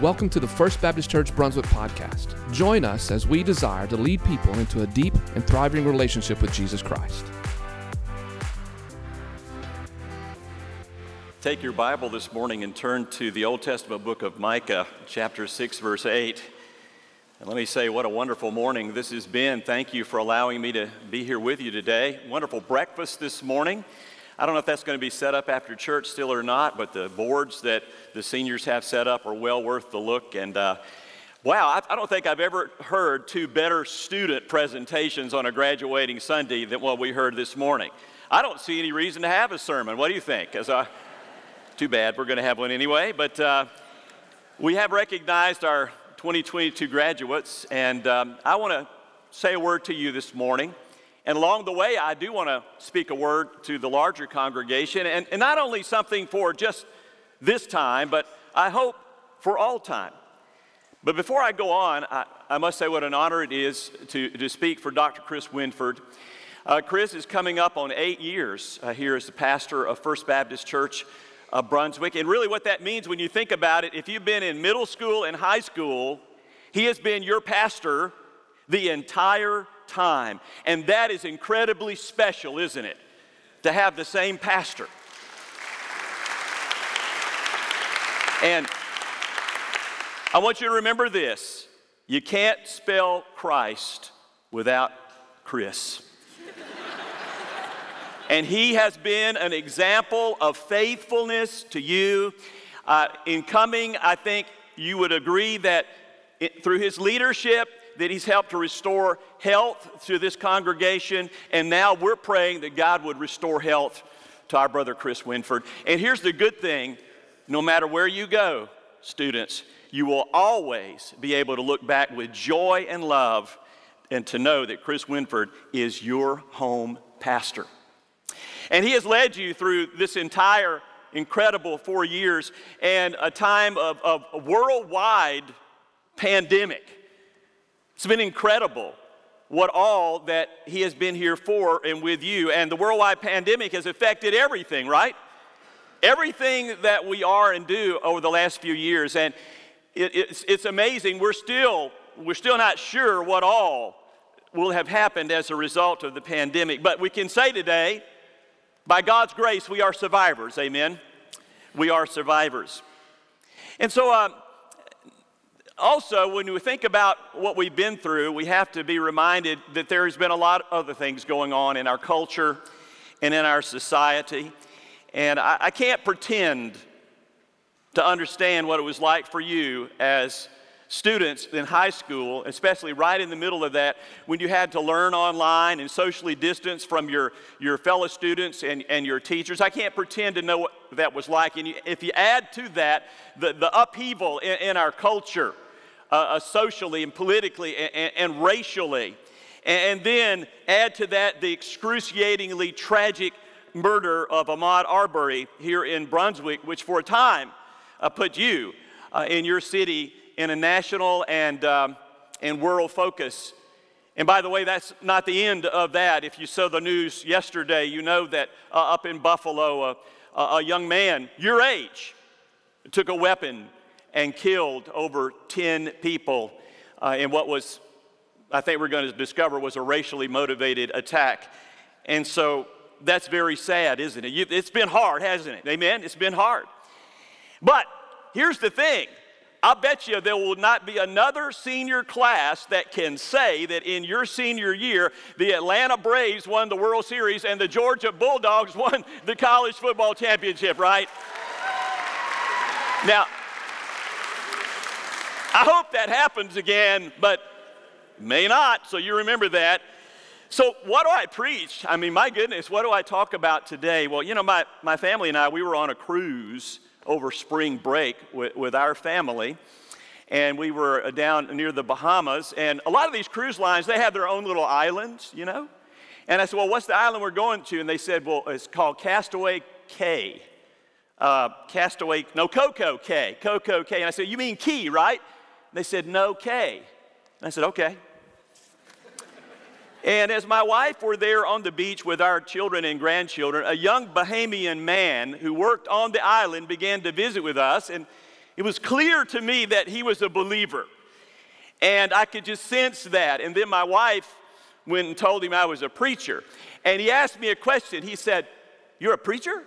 Welcome to the First Baptist Church Brunswick podcast. Join us as we desire to lead people into a deep and thriving relationship with Jesus Christ. Take your Bible this morning and turn to the Old Testament book of Micah, chapter 6, verse 8. And let me say, what a wonderful morning this has been. Thank you for allowing me to be here with you today. Wonderful breakfast this morning. I don't know if that's going to be set up after church still or not, but the boards that the seniors have set up are well worth the look. And uh, wow, I, I, don't think I've ever heard two better student presentations on a graduating Sunday than what we heard this morning. I don't see any reason to have a sermon. What do you think? As I, too bad, we're going to have one anyway. But uh, we have recognized our 2022 graduates, and um, I want to say a word to you this morning. And along the way, I do want to speak a word to the larger congregation, and, and not only something for just this time, but I hope for all time. But before I go on, I, I must say what an honor it is to, to speak for Dr. Chris Winford. Uh, Chris is coming up on eight years uh, here as the pastor of First Baptist Church of Brunswick. And really, what that means when you think about it, if you've been in middle school and high school, he has been your pastor the entire time. And that is incredibly special, isn't it? To have the same pastor. And I want you to remember this you can't spell Christ without Chris. and he has been an example of faithfulness to you. Uh, in coming, I think you would agree that it, through his leadership, that He's helped to restore health to this congregation, and now we're praying that God would restore health to our brother Chris Winford. And here's the good thing no matter where you go, students, you will always be able to look back with joy and love and to know that Chris Winford is your home pastor. And he has led you through this entire incredible four years and a time of, of worldwide pandemic. It's been incredible what all that he has been here for and with you. And the worldwide pandemic has affected everything, right? Everything that we are and do over the last few years. And it, it's, it's amazing. We're still, we're still not sure what all will have happened as a result of the pandemic. But we can say today, by God's grace, we are survivors. Amen? We are survivors. And so, uh, also, when we think about what we've been through, we have to be reminded that there has been a lot of other things going on in our culture and in our society. And I, I can't pretend to understand what it was like for you as students in high school, especially right in the middle of that, when you had to learn online and socially distance from your, your fellow students and, and your teachers. I can't pretend to know what that was like. And if you add to that the, the upheaval in, in our culture, uh, uh, socially and politically and, and racially. And, then add to that the excruciatingly tragic murder of Ahmaud Arbery here in Brunswick, which for a time uh, put you uh, in your city in a national and, um, and world focus. And by the way, that's not the end of that. If you saw the news yesterday, you know that uh, up in Buffalo, uh, a young man your age took a weapon and killed over 10 people uh, in what was, I think we're going to discover, was a racially motivated attack. And so that's very sad, isn't it? It's been hard, hasn't it? Amen? It's been hard. But here's the thing I bet you there will not be another senior class that can say that in your senior year, the Atlanta Braves won the World Series and the Georgia Bulldogs won the college football championship, right? Now, I hope that happens again, but may not, so you remember that. So, what do I preach? I mean, my goodness, what do I talk about today? Well, you know, my, my family and I, we were on a cruise over spring break with, with our family, and we were uh, down near the Bahamas. And a lot of these cruise lines, they have their own little islands, you know? And I said, Well, what's the island we're going to? And they said, Well, it's called Castaway Cay. Uh, Castaway, no, Coco Cay, Coco Cay. And I said, You mean Key, right? They said, No K. And I said, Okay. And as my wife were there on the beach with our children and grandchildren, a young Bahamian man who worked on the island began to visit with us. And it was clear to me that he was a believer. And I could just sense that. And then my wife went and told him I was a preacher. And he asked me a question. He said, You're a preacher?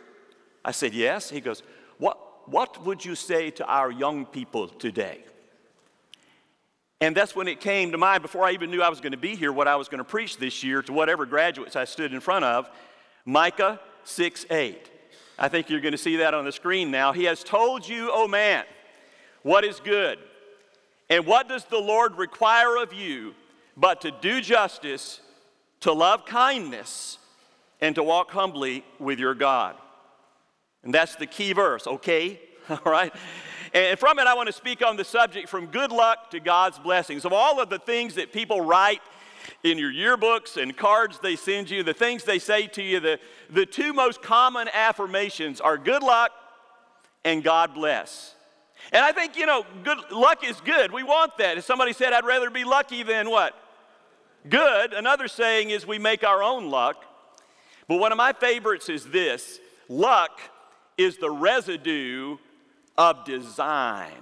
I said, Yes. He goes, What, what would you say to our young people today? And that's when it came to mind, before I even knew I was going to be here, what I was going to preach this year to whatever graduates I stood in front of Micah 6 8. I think you're going to see that on the screen now. He has told you, oh man, what is good. And what does the Lord require of you but to do justice, to love kindness, and to walk humbly with your God? And that's the key verse, okay? All right? And from it, I want to speak on the subject from good luck to God's blessings. Of all of the things that people write in your yearbooks and cards they send you, the things they say to you, the, the two most common affirmations are good luck and God bless. And I think, you know, good luck is good. We want that. If somebody said, I'd rather be lucky than what? Good. Another saying is we make our own luck. But one of my favorites is this luck is the residue of design.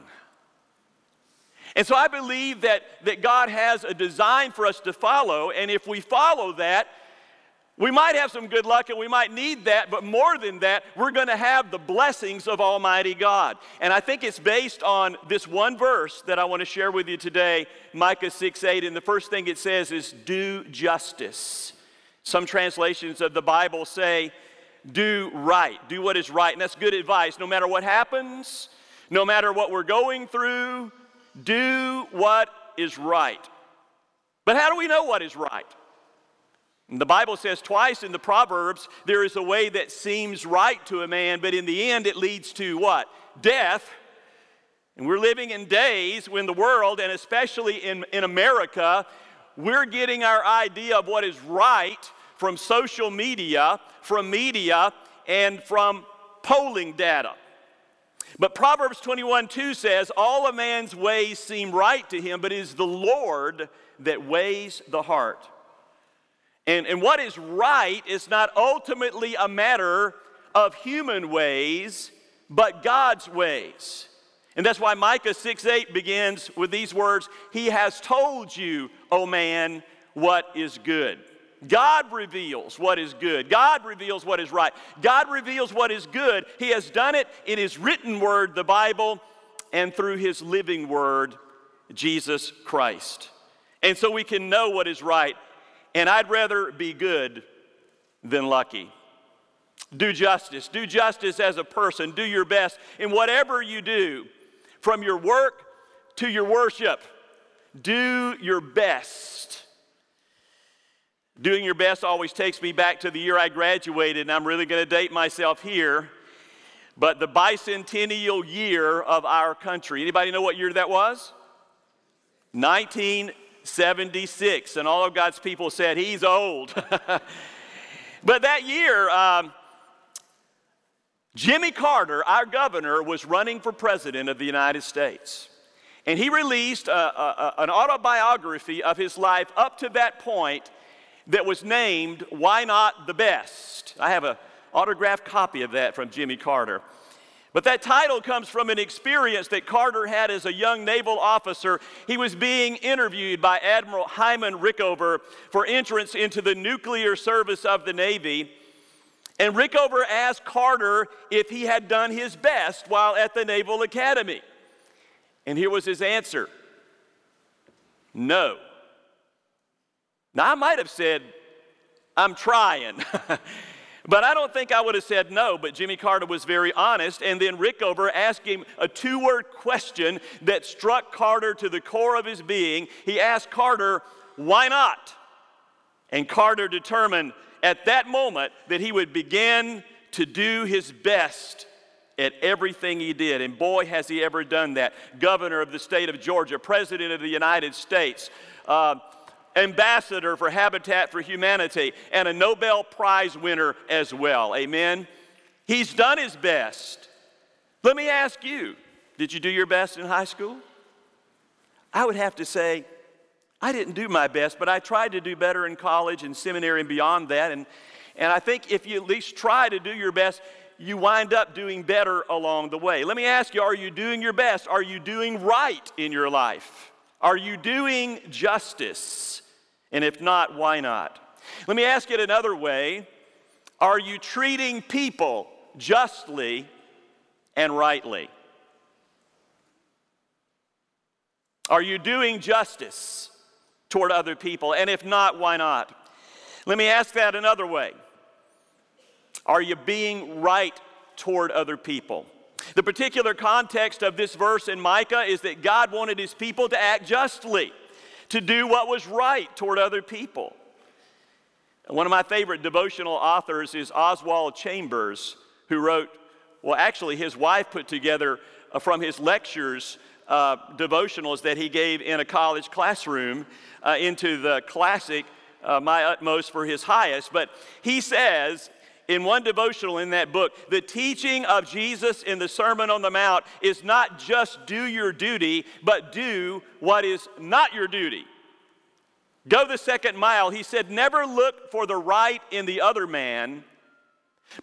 And so I believe that, that God has a design for us to follow, and if we follow that, we might have some good luck and we might need that, but more than that, we're going to have the blessings of Almighty God. And I think it's based on this one verse that I want to share with you today, Micah 6 8. And the first thing it says is, do justice. Some translations of the Bible say, do right, do what is right. And that's good advice. No matter what happens, no matter what we're going through, do what is right. But how do we know what is right? The Bible says twice in the Proverbs there is a way that seems right to a man, but in the end it leads to what? Death. And we're living in days when the world, and especially in, in America, we're getting our idea of what is right from social media, from media, and from polling data. But Proverbs 21 2 says, All a man's ways seem right to him, but it is the Lord that weighs the heart. And, and what is right is not ultimately a matter of human ways, but God's ways. And that's why Micah 6 8 begins with these words He has told you, O man, what is good. God reveals what is good. God reveals what is right. God reveals what is good. He has done it in His written word, the Bible, and through His living word, Jesus Christ. And so we can know what is right and I'd rather be good than lucky. Do justice. Do justice as a person. Do your best in whatever you do, from your work to your worship. Do your best. Doing your best always takes me back to the year I graduated, and I'm really going to date myself here. But the bicentennial year of our country. Anybody know what year that was? 1976. And all of God's people said, He's old. but that year, um, Jimmy Carter, our governor, was running for president of the United States. And he released a, a, an autobiography of his life up to that point that was named Why Not the Best. I have an autographed copy of that from Jimmy Carter. But that title comes from an experience that Carter had as a young naval officer. He was being interviewed by Admiral Hyman Rickover for entrance into the nuclear service of the Navy. And Rickover asked Carter if he had done his best while at the Naval Academy. And here was his answer no. Now, I might have said, I'm trying. But I don't think I would have said no, but Jimmy Carter was very honest. And then Rickover asked him a two word question that struck Carter to the core of his being. He asked Carter, Why not? And Carter determined at that moment that he would begin to do his best at everything he did. And boy, has he ever done that. Governor of the state of Georgia, President of the United States. Uh, ambassador for Habitat for Humanity, and a Nobel Prize winner as well. Amen? He's done his best. Let me ask you did you do your best in high school? I would have to say, I didn't do my best, but I tried to do better in college and seminary and beyond that. And, and I think if you at least try to do your best, you wind up doing better along the way. Let me ask you are you doing your best? Are you doing right in your life? Are you doing justice? And if not, why not? Let me ask it another way Are you treating people justly and rightly? Are you doing justice toward other people? And if not, why not? Let me ask that another way Are you being right toward other people? The particular context of this verse in Micah is that God wanted his people to act justly, to do what was right toward other people. One of my favorite devotional authors is Oswald Chambers, who wrote, well, actually, his wife put together uh, from his lectures uh, devotionals that he gave in a college classroom uh, into the classic uh, My Utmost for His Highest. But he says in one devotional in that book, the teaching of Jesus in the Sermon on the Mount is not just do your duty, but do what is not your duty. Go the second mile. He said, never look for the right in the other man,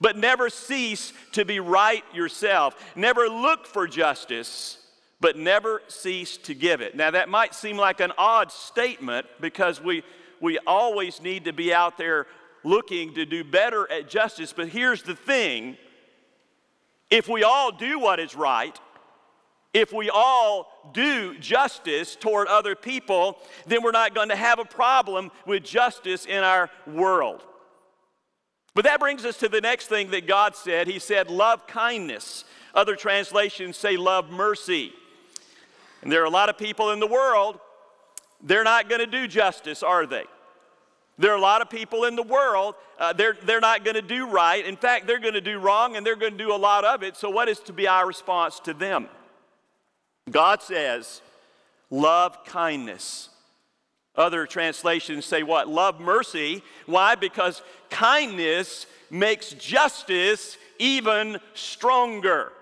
but never cease to be right yourself. Never look for justice, but never cease to give it. Now, that might seem like an odd statement because we, we always need to be out there looking to do better at justice. But here's the thing if we all do what is right, if we all do justice toward other people, then we're not going to have a problem with justice in our world. But that brings us to the next thing that God said. He said, Love kindness. Other translations say, Love mercy. And there are a lot of people in the world, they're not going to do justice, are they? There are a lot of people in the world, uh, they're, they're not going to do right. In fact, they're going to do wrong and they're going to do a lot of it. So, what is to be our response to them? God says, love kindness. Other translations say what? Love mercy. Why? Because kindness makes justice even stronger.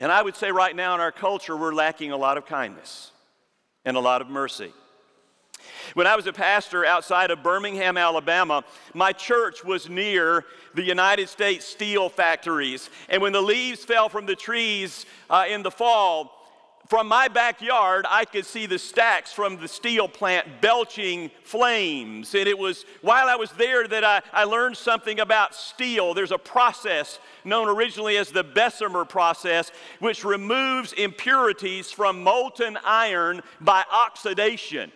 And I would say right now in our culture, we're lacking a lot of kindness and a lot of mercy. When I was a pastor outside of Birmingham, Alabama, my church was near the United States steel factories. And when the leaves fell from the trees uh, in the fall, from my backyard, I could see the stacks from the steel plant belching flames. And it was while I was there that I, I learned something about steel. There's a process known originally as the Bessemer process, which removes impurities from molten iron by oxidation.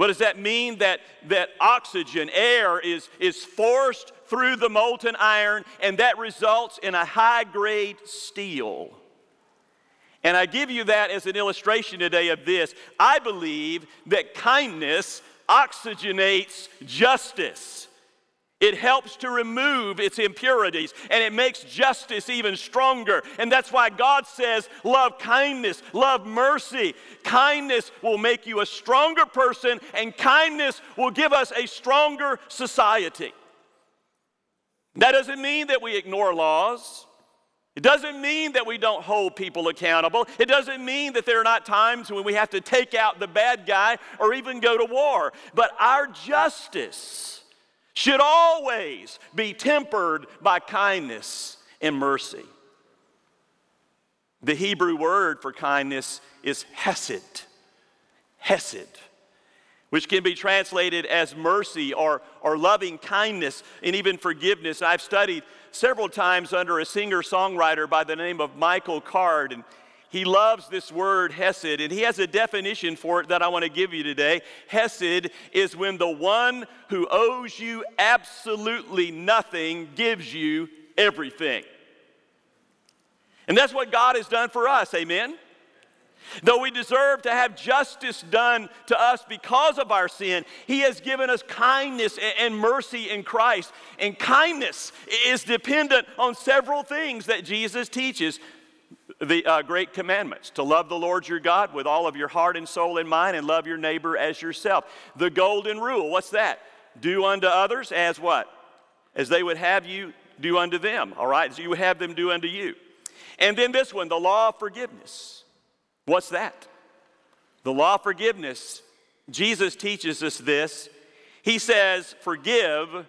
What does that mean? That, that oxygen, air, is, is forced through the molten iron, and that results in a high grade steel. And I give you that as an illustration today of this. I believe that kindness oxygenates justice. It helps to remove its impurities and it makes justice even stronger. And that's why God says, Love kindness, love mercy. Kindness will make you a stronger person, and kindness will give us a stronger society. That doesn't mean that we ignore laws. It doesn't mean that we don't hold people accountable. It doesn't mean that there are not times when we have to take out the bad guy or even go to war. But our justice should always be tempered by kindness and mercy. The Hebrew word for kindness is hesed. Hesed, which can be translated as mercy or, or loving kindness and even forgiveness. I've studied several times under a singer songwriter by the name of Michael Card, and he loves this word Hesed, and he has a definition for it that I want to give you today. Hesed is when the one who owes you absolutely nothing gives you everything. And that's what God has done for us, amen? Though we deserve to have justice done to us because of our sin, He has given us kindness and mercy in Christ. And kindness is dependent on several things that Jesus teaches the uh, great commandments to love the Lord your God with all of your heart and soul and mind, and love your neighbor as yourself. The golden rule, what's that? Do unto others as what? As they would have you do unto them, all right? As you would have them do unto you. And then this one, the law of forgiveness. What's that? The law of forgiveness. Jesus teaches us this. He says, Forgive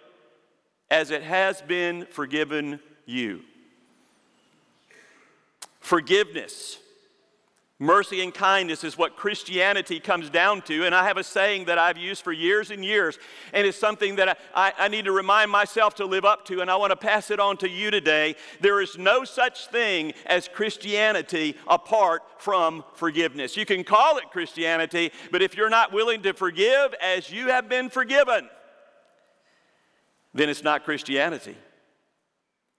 as it has been forgiven you. Forgiveness. Mercy and kindness is what Christianity comes down to. And I have a saying that I've used for years and years, and it's something that I, I, need to remind myself to live up to, and I want to pass it on to you today. There is no such thing as Christianity apart from forgiveness. You can call it Christianity, but if you're not willing to forgive as you have been forgiven, then it's not Christianity.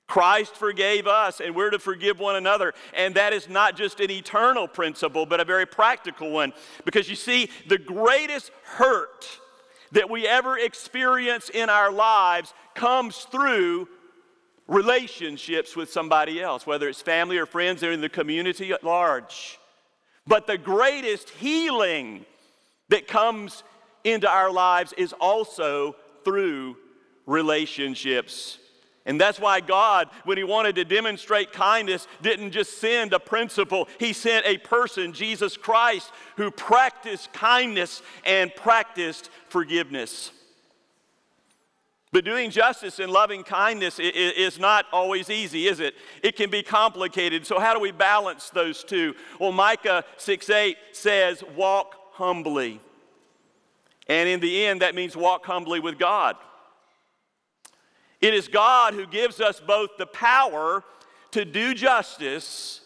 Christ forgave us, and we're to forgive one another. And that is not just an eternal principle, but a very practical one. Because you see, the greatest hurt that we ever experience in our lives comes through relationships with somebody else, whether it's family or friends or in the community at large. But the greatest healing that comes into our lives is also through relationships and that's why God, when He wanted to demonstrate kindness, didn't just send a principle, He sent a person, Jesus Christ, who practiced kindness and practiced forgiveness. But doing justice and loving kindness is not always easy, is it? It can be complicated. So, how do we balance those two? Well, Micah 6 8 says, Walk humbly. And in the end, that means walk humbly with God. It is God who gives us both the power to do justice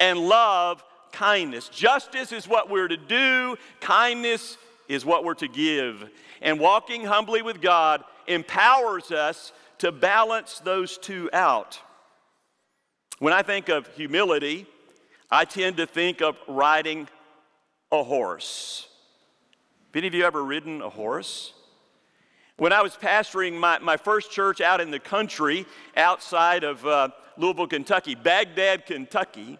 and love kindness. Justice is what we're to do, kindness is what we're to give. And walking humbly with God empowers us to balance those two out. When I think of humility, I tend to think of riding a horse. Have any of you ever ridden a horse? When I was pastoring my, my first church out in the country outside of uh, Louisville, Kentucky, Bagdad, Kentucky,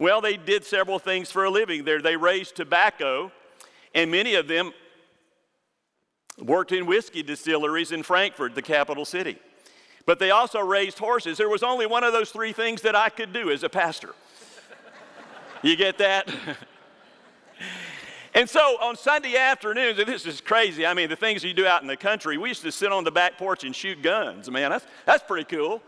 well, they did several things for a living there. They raised tobacco, and many of them worked in whiskey distilleries in Frankfort, the capital city. But they also raised horses. There was only one of those three things that I could do as a pastor. you get that? And so on Sunday afternoons, and this is crazy. I mean, the things you do out in the country, we used to sit on the back porch and shoot guns. Man, that's, that's pretty cool.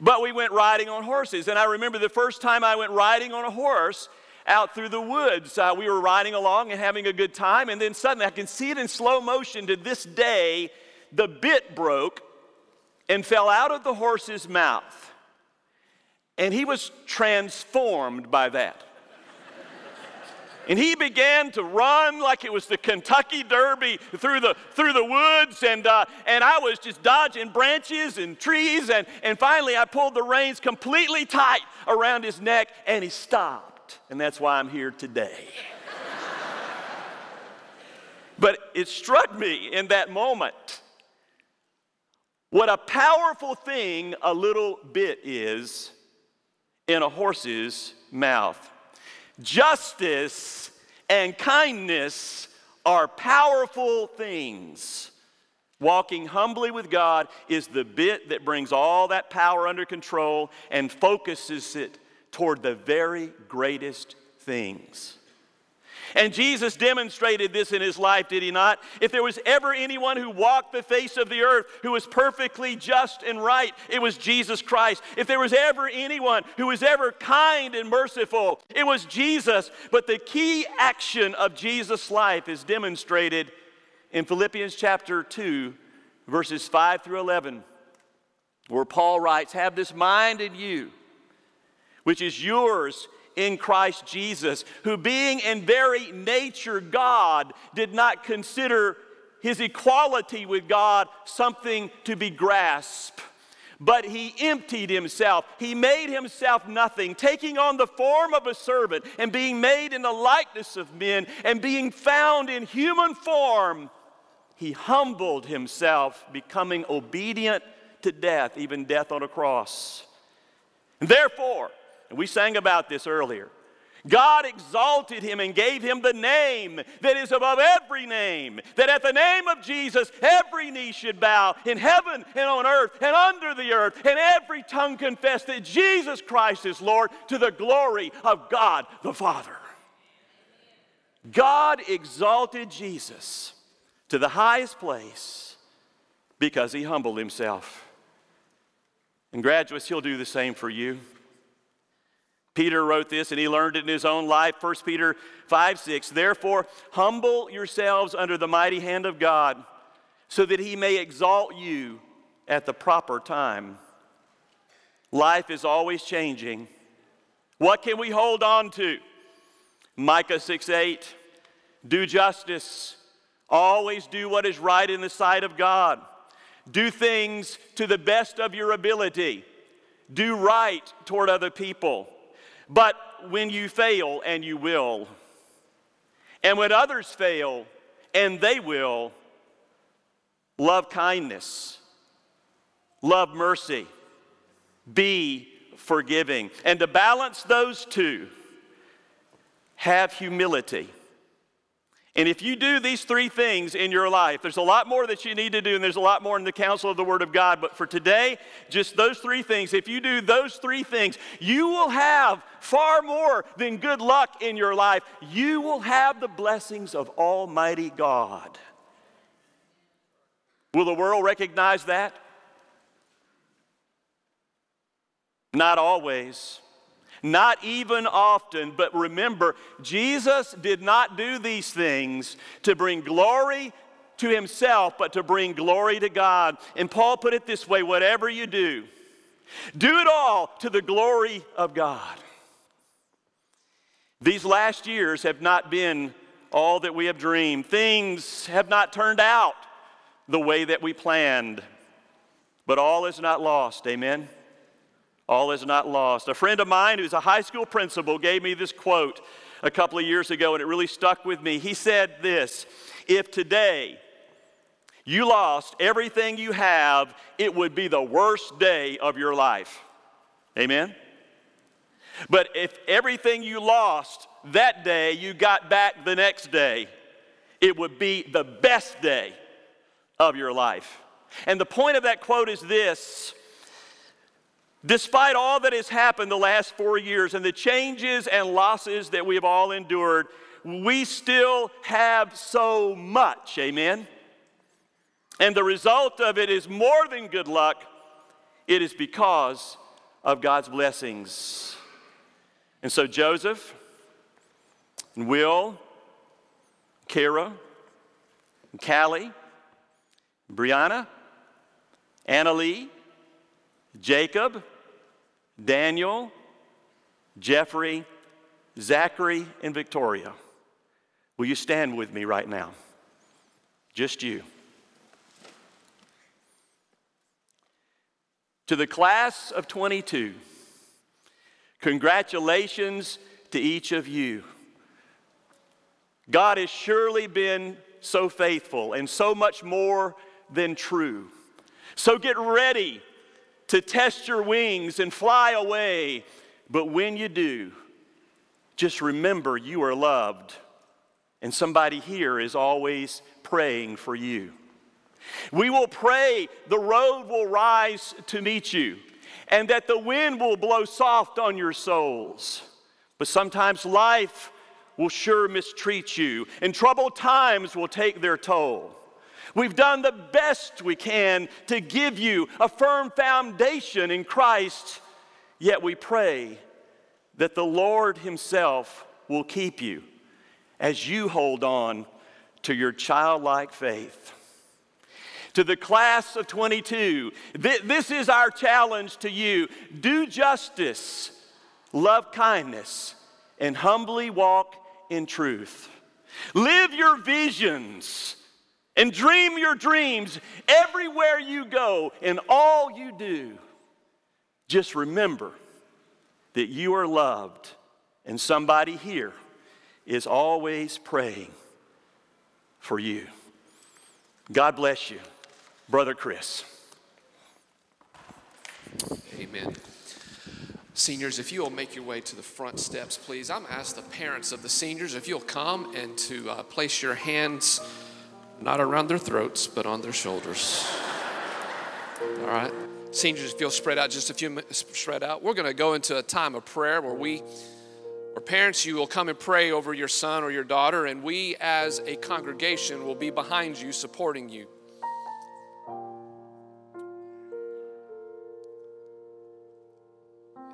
But we went riding on horses. And I remember the first time I went riding on a horse out through the woods. Uh, we were riding along and having a good time. And then suddenly, I can see it in slow motion to this day, the bit broke and fell out of the horse's mouth. And he was transformed by that. And he began to run like it was the Kentucky Derby through the, through the woods. And, uh, and I was just dodging branches and trees. And, and finally, I pulled the reins completely tight around his neck and he stopped. And that's why I'm here today. but it struck me in that moment what a powerful thing a little bit is in a horse's mouth. Justice and kindness are powerful things. Walking humbly with God is the bit that brings all that power under control and focuses it toward the very greatest things. And Jesus demonstrated this in his life, did he not? If there was ever anyone who walked the face of the earth who was perfectly just and right, it was Jesus Christ. If there was ever anyone who was ever kind and merciful, it was Jesus. But the key action of Jesus' life is demonstrated in Philippians chapter 2, verses 5 through 11, where Paul writes, Have this mind in you, which is yours in Christ Jesus, who being in very nature God, did not consider his equality with God something to be grasped. But he emptied himself. He made himself nothing, taking on the form of a servant and being made in the likeness of men and being found in human form. He humbled himself, becoming obedient to death, even death on a cross. And therefore, and we sang about this earlier. God exalted him and gave him the name that is above every name, that at the name of Jesus every knee should bow in heaven and on earth and under the earth, and every tongue confess that Jesus Christ is Lord to the glory of God the Father. God exalted Jesus to the highest place because he humbled himself. And graduates, he'll do the same for you. Peter wrote this and he learned it in his own life. 1 Peter 5 6. Therefore, humble yourselves under the mighty hand of God, so that he may exalt you at the proper time. Life is always changing. What can we hold on to? Micah 6 8. Do justice. Always do what is right in the sight of God. Do things to the best of your ability. Do right toward other people. But when you fail, and you will, and when others fail, and they will, love kindness, love mercy, be forgiving. And to balance those two, have humility. And if you do these three things in your life, there's a lot more that you need to do, and there's a lot more in the counsel of the Word of God. But for today, just those three things, if you do those three things, you will have far more than good luck in your life. You will have the blessings of Almighty God. Will the world recognize that? Not always. Not even often, but remember, Jesus did not do these things to bring glory to himself, but to bring glory to God. And Paul put it this way whatever you do, do it all to the glory of God. These last years have not been all that we have dreamed. Things have not turned out the way that we planned, but all is not lost. Amen. All is not lost. A friend of mine who's a high school principal gave me this quote a couple of years ago, and it really stuck with me. He said this If today you lost everything you have, it would be the worst day of your life. Amen? But if everything you lost that day you got back the next day, it would be the best day of your life. And the point of that quote is this Despite all that has happened the last four years and the changes and losses that we've all endured, we still have so much. Amen? And the result of it is more than good luck, it is because of God's blessings. And so, Joseph, and Will, Kara, and Callie, Brianna, Anna Lee, Jacob, Daniel, Jeffrey, Zachary, and Victoria. Will you stand with me right now? Just you. To the class of 22, congratulations to each of you. God has surely been so faithful and so much more than true. So get ready to test your wings and fly away. But when you do, just remember you are loved, and somebody here is always praying for you. We will pray the road will rise to meet you, and that the wind will blow soft on your souls. But sometimes life will sure mistreat you, and troubled times will take their toll. We've done the best we can to give you a firm foundation in Christ, yet we pray that the Lord Himself will keep you as you hold on to your childlike faith. To the class of 22, th- this is our challenge to you. Do justice, love kindness, and humbly walk in truth. Live your visions and dream your dreams everywhere you go and all you do. Just remember that you are loved, and somebody here is always praying for you. God bless you, Brother Chris. Amen. Seniors, if you will make your way to the front steps, please. I'm ask the parents of the seniors if you'll come and to uh, place your hands not around their throats, but on their shoulders. All right. Seniors, if you'll spread out just a few minutes, spread out. We're going to go into a time of prayer where we, or parents, you will come and pray over your son or your daughter, and we as a congregation will be behind you, supporting you.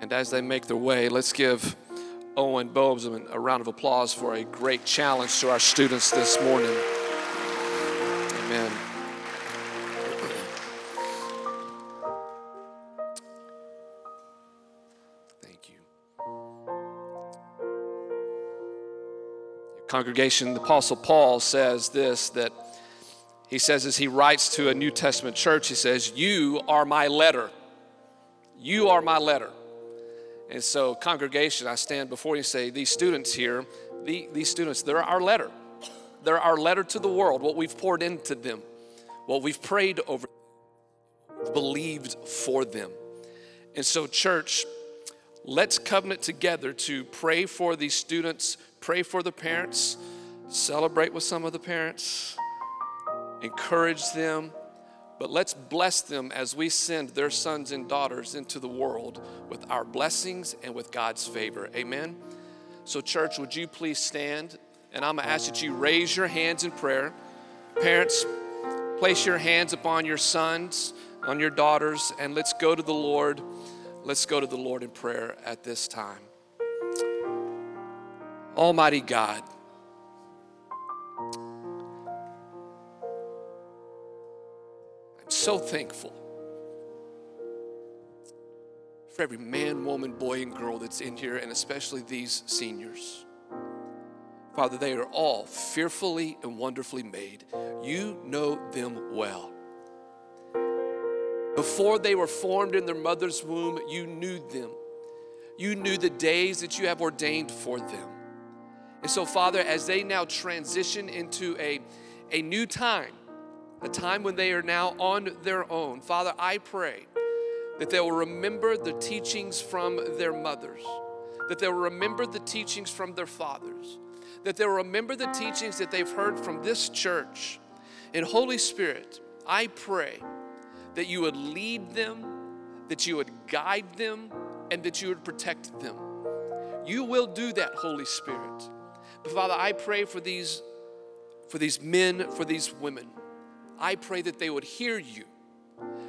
And as they make their way, let's give Owen Bozeman a round of applause for a great challenge to our students this morning. Congregation, the Apostle Paul says this that he says as he writes to a New Testament church, he says, You are my letter. You are my letter. And so, congregation, I stand before you and say, these students here, the, these students, they're our letter. They're our letter to the world, what we've poured into them, what we've prayed over, believed for them. And so, church, let's covenant together to pray for these students, pray for the parents, celebrate with some of the parents, encourage them, but let's bless them as we send their sons and daughters into the world with our blessings and with God's favor. Amen. So, church, would you please stand? And I'm going to ask that you raise your hands in prayer. Parents, place your hands upon your sons, on your daughters, and let's go to the Lord. Let's go to the Lord in prayer at this time. Almighty God, I'm so thankful for every man, woman, boy, and girl that's in here, and especially these seniors. Father, they are all fearfully and wonderfully made. You know them well. Before they were formed in their mother's womb, you knew them. You knew the days that you have ordained for them. And so, Father, as they now transition into a, a new time, a time when they are now on their own. Father, I pray that they will remember the teachings from their mothers, that they will remember the teachings from their fathers, that they will remember the teachings that they've heard from this church. And Holy Spirit, I pray that you would lead them, that you would guide them, and that you would protect them. You will do that, Holy Spirit. But Father, I pray for these for these men, for these women. I pray that they would hear you,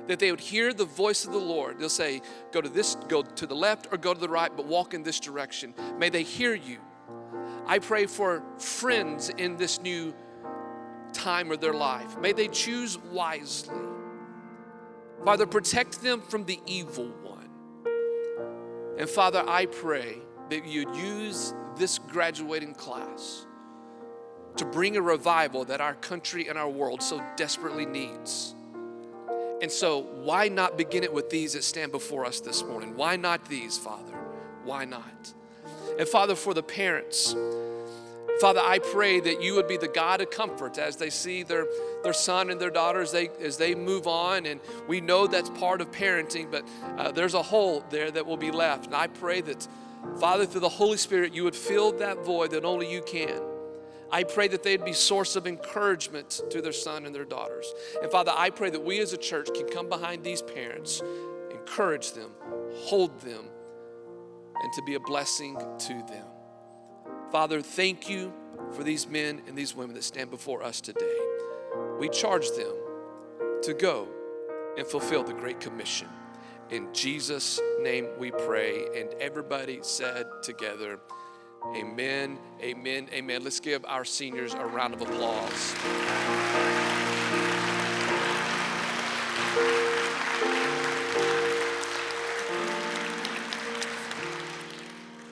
that they would hear the voice of the Lord. They'll say, Go to this, go to the left, or go to the right, but walk in this direction. May they hear you. I pray for friends in this new time of their life. May they choose wisely. Father, protect them from the evil one. And Father, I pray that you'd use this graduating class to bring a revival that our country and our world so desperately needs. And so, why not begin it with these that stand before us this morning? Why not these, Father? Why not? And Father, for the parents, Father, I pray that you would be the God of comfort as they see their, their son and their daughter as they, as they move on. And we know that's part of parenting, but uh, there's a hole there that will be left. And I pray that, Father, through the Holy Spirit, you would fill that void that only you can. I pray that they'd be source of encouragement to their son and their daughters. And Father, I pray that we as a church can come behind these parents, encourage them, hold them, and to be a blessing to them. Father, thank you for these men and these women that stand before us today. We charge them to go and fulfill the Great Commission. In Jesus' name we pray. And everybody said together, Amen, amen, amen. Let's give our seniors a round of applause.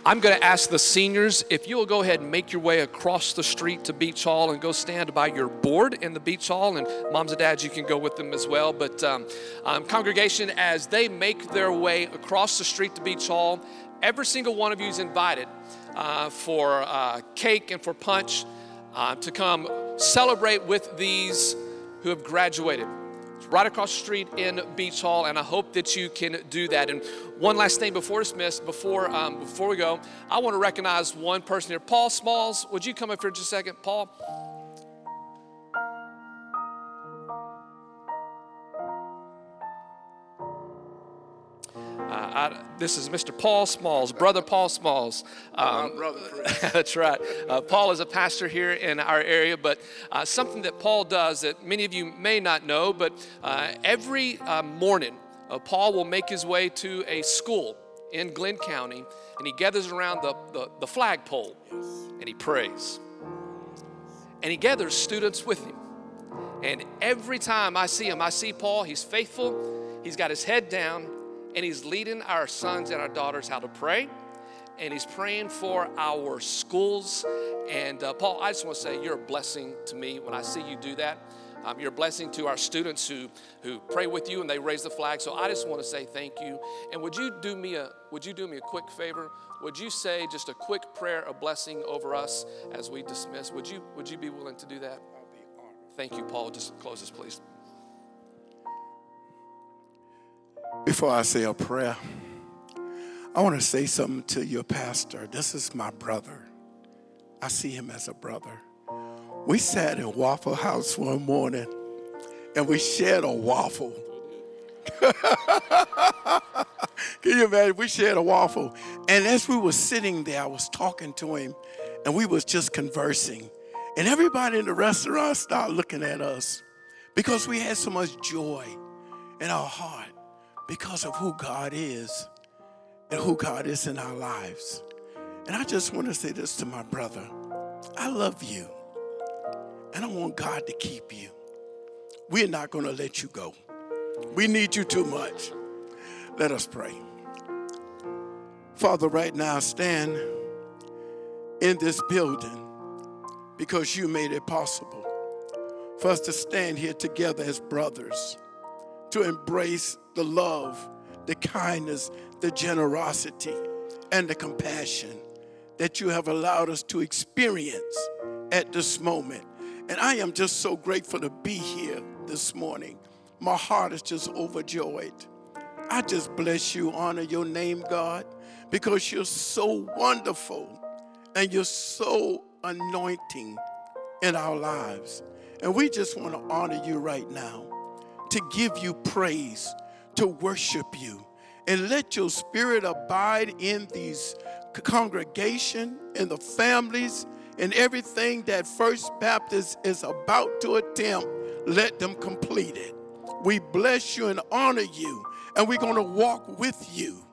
I'm going to ask the seniors if you'll go ahead and make your way across the street to Beach Hall and go stand by your board in the Beach Hall. And moms and dads, you can go with them as well. But um, um, congregation, as they make their way across the street to Beach Hall, every single one of you is invited uh, for uh, cake and for punch uh, to come celebrate with these who have graduated. Right across the street in Beach Hall, and I hope that you can do that. And one last thing before dismiss, before um, before we go, I want to recognize one person here. Paul Smalls, would you come up here just a second, Paul? This is Mr. Paul Smalls, brother Paul Smalls. Um, brother that's right. Uh, Paul is a pastor here in our area, but uh, something that Paul does that many of you may not know, but uh, every uh, morning, uh, Paul will make his way to a school in Glynn County, and he gathers around the, the, the flagpole and he prays. And he gathers students with him. And every time I see him, I see Paul, he's faithful, he's got his head down, and he's leading our sons and our daughters how to pray. And he's praying for our schools. And uh, Paul, I just want to say you're a blessing to me when I see you do that. Um, you're a blessing to our students who, who pray with you and they raise the flag. So I just want to say thank you. And would you do me a would you do me a quick favor? Would you say just a quick prayer a blessing over us as we dismiss? Would you would you be willing to do that? Thank you, Paul. Just close this, please. Before I say a prayer, I want to say something to your pastor. This is my brother. I see him as a brother. We sat in Waffle House one morning and we shared a waffle. Can you imagine? We shared a waffle. And as we were sitting there, I was talking to him and we was just conversing. And everybody in the restaurant started looking at us because we had so much joy in our heart because of who God is and who God is in our lives. And I just want to say this to my brother I love you. And I want God to keep you. We're not going to let you go. We need you too much. Let us pray. Father, right now, stand in this building because you made it possible for us to stand here together as brothers, to embrace the love, the kindness, the generosity, and the compassion that you have allowed us to experience at this moment. And I am just so grateful to be here this morning. My heart is just overjoyed. I just bless you, honor your name, God, because you're so wonderful and you're so anointing in our lives. And we just want to honor you right now, to give you praise, to worship you, and let your spirit abide in these congregation, in the families, and everything that First Baptist is about to attempt, let them complete it. We bless you and honor you, and we're going to walk with you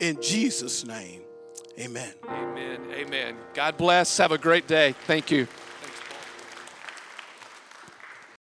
in Jesus' name. Amen. Amen. Amen. God bless. Have a great day. Thank you.